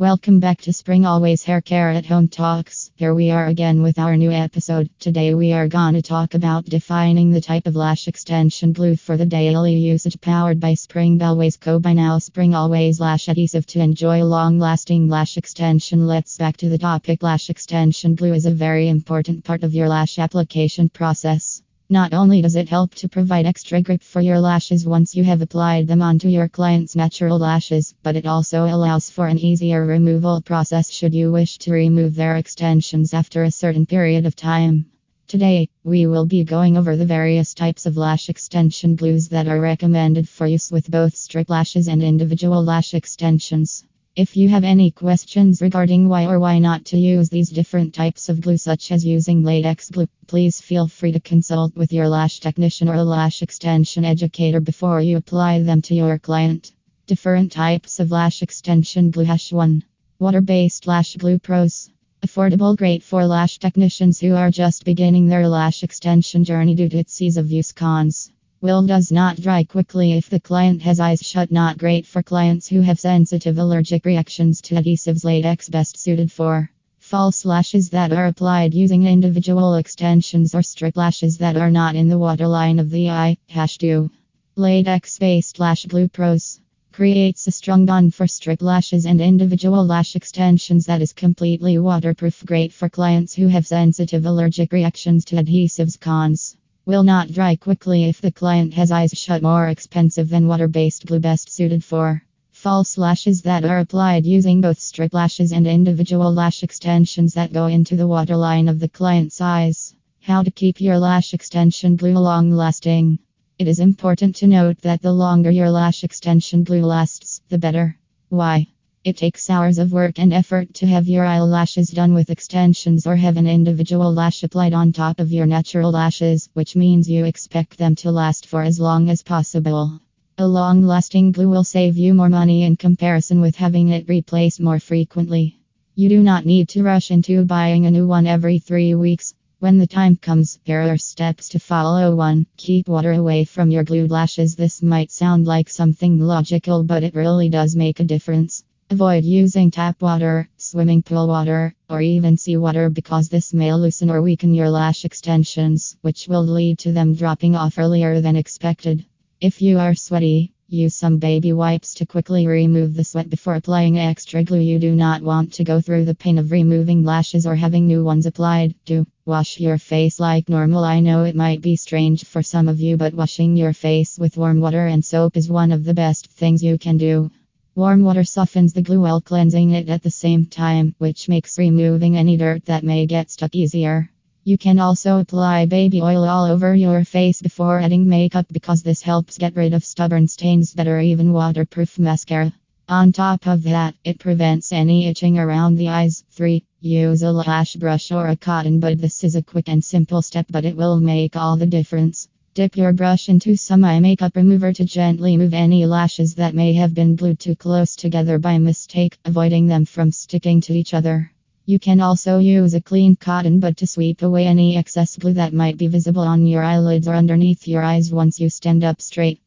Welcome back to Spring Always Hair Care at Home Talks. Here we are again with our new episode. Today we are to talk about defining the type of lash extension glue for the daily usage powered by Spring Always Co. Buy now, Spring Always Lash Adhesive to enjoy long lasting lash extension. Let's back to the topic. Lash extension glue is a very important part of your lash application process. Not only does it help to provide extra grip for your lashes once you have applied them onto your client's natural lashes, but it also allows for an easier removal process should you wish to remove their extensions after a certain period of time. Today, we will be going over the various types of lash extension glues that are recommended for use with both strip lashes and individual lash extensions. If you have any questions regarding why or why not to use these different types of glue, such as using latex glue, please feel free to consult with your lash technician or lash extension educator before you apply them to your client. Different types of lash extension glue. Hash 1. Water based lash glue pros. Affordable, great for lash technicians who are just beginning their lash extension journey due to its ease of use. Cons. Will does not dry quickly if the client has eyes shut. Not great for clients who have sensitive allergic reactions to adhesives. Latex best suited for false lashes that are applied using individual extensions or strip lashes that are not in the waterline of the eye. Hash 2. Latex based lash glue pros creates a strong bond for strip lashes and individual lash extensions that is completely waterproof. Great for clients who have sensitive allergic reactions to adhesives. Cons. Will not dry quickly if the client has eyes shut. More expensive than water based glue. Best suited for false lashes that are applied using both strip lashes and individual lash extensions that go into the waterline of the client's eyes. How to keep your lash extension glue long lasting. It is important to note that the longer your lash extension glue lasts, the better. Why? It takes hours of work and effort to have your eyelashes done with extensions or have an individual lash applied on top of your natural lashes, which means you expect them to last for as long as possible. A long lasting glue will save you more money in comparison with having it replaced more frequently. You do not need to rush into buying a new one every three weeks. When the time comes, here are steps to follow. 1. Keep water away from your glued lashes. This might sound like something logical, but it really does make a difference. Avoid using tap water, swimming pool water, or even seawater because this may loosen or weaken your lash extensions, which will lead to them dropping off earlier than expected. If you are sweaty, use some baby wipes to quickly remove the sweat before applying extra glue. You do not want to go through the pain of removing lashes or having new ones applied. Do wash your face like normal. I know it might be strange for some of you, but washing your face with warm water and soap is one of the best things you can do. Warm water softens the glue while cleansing it at the same time, which makes removing any dirt that may get stuck easier. You can also apply baby oil all over your face before adding makeup because this helps get rid of stubborn stains that are even waterproof mascara. On top of that, it prevents any itching around the eyes. 3. Use a lash brush or a cotton bud. This is a quick and simple step, but it will make all the difference. Dip your brush into some eye makeup remover to gently move any lashes that may have been glued too close together by mistake, avoiding them from sticking to each other. You can also use a clean cotton bud to sweep away any excess glue that might be visible on your eyelids or underneath your eyes once you stand up straight.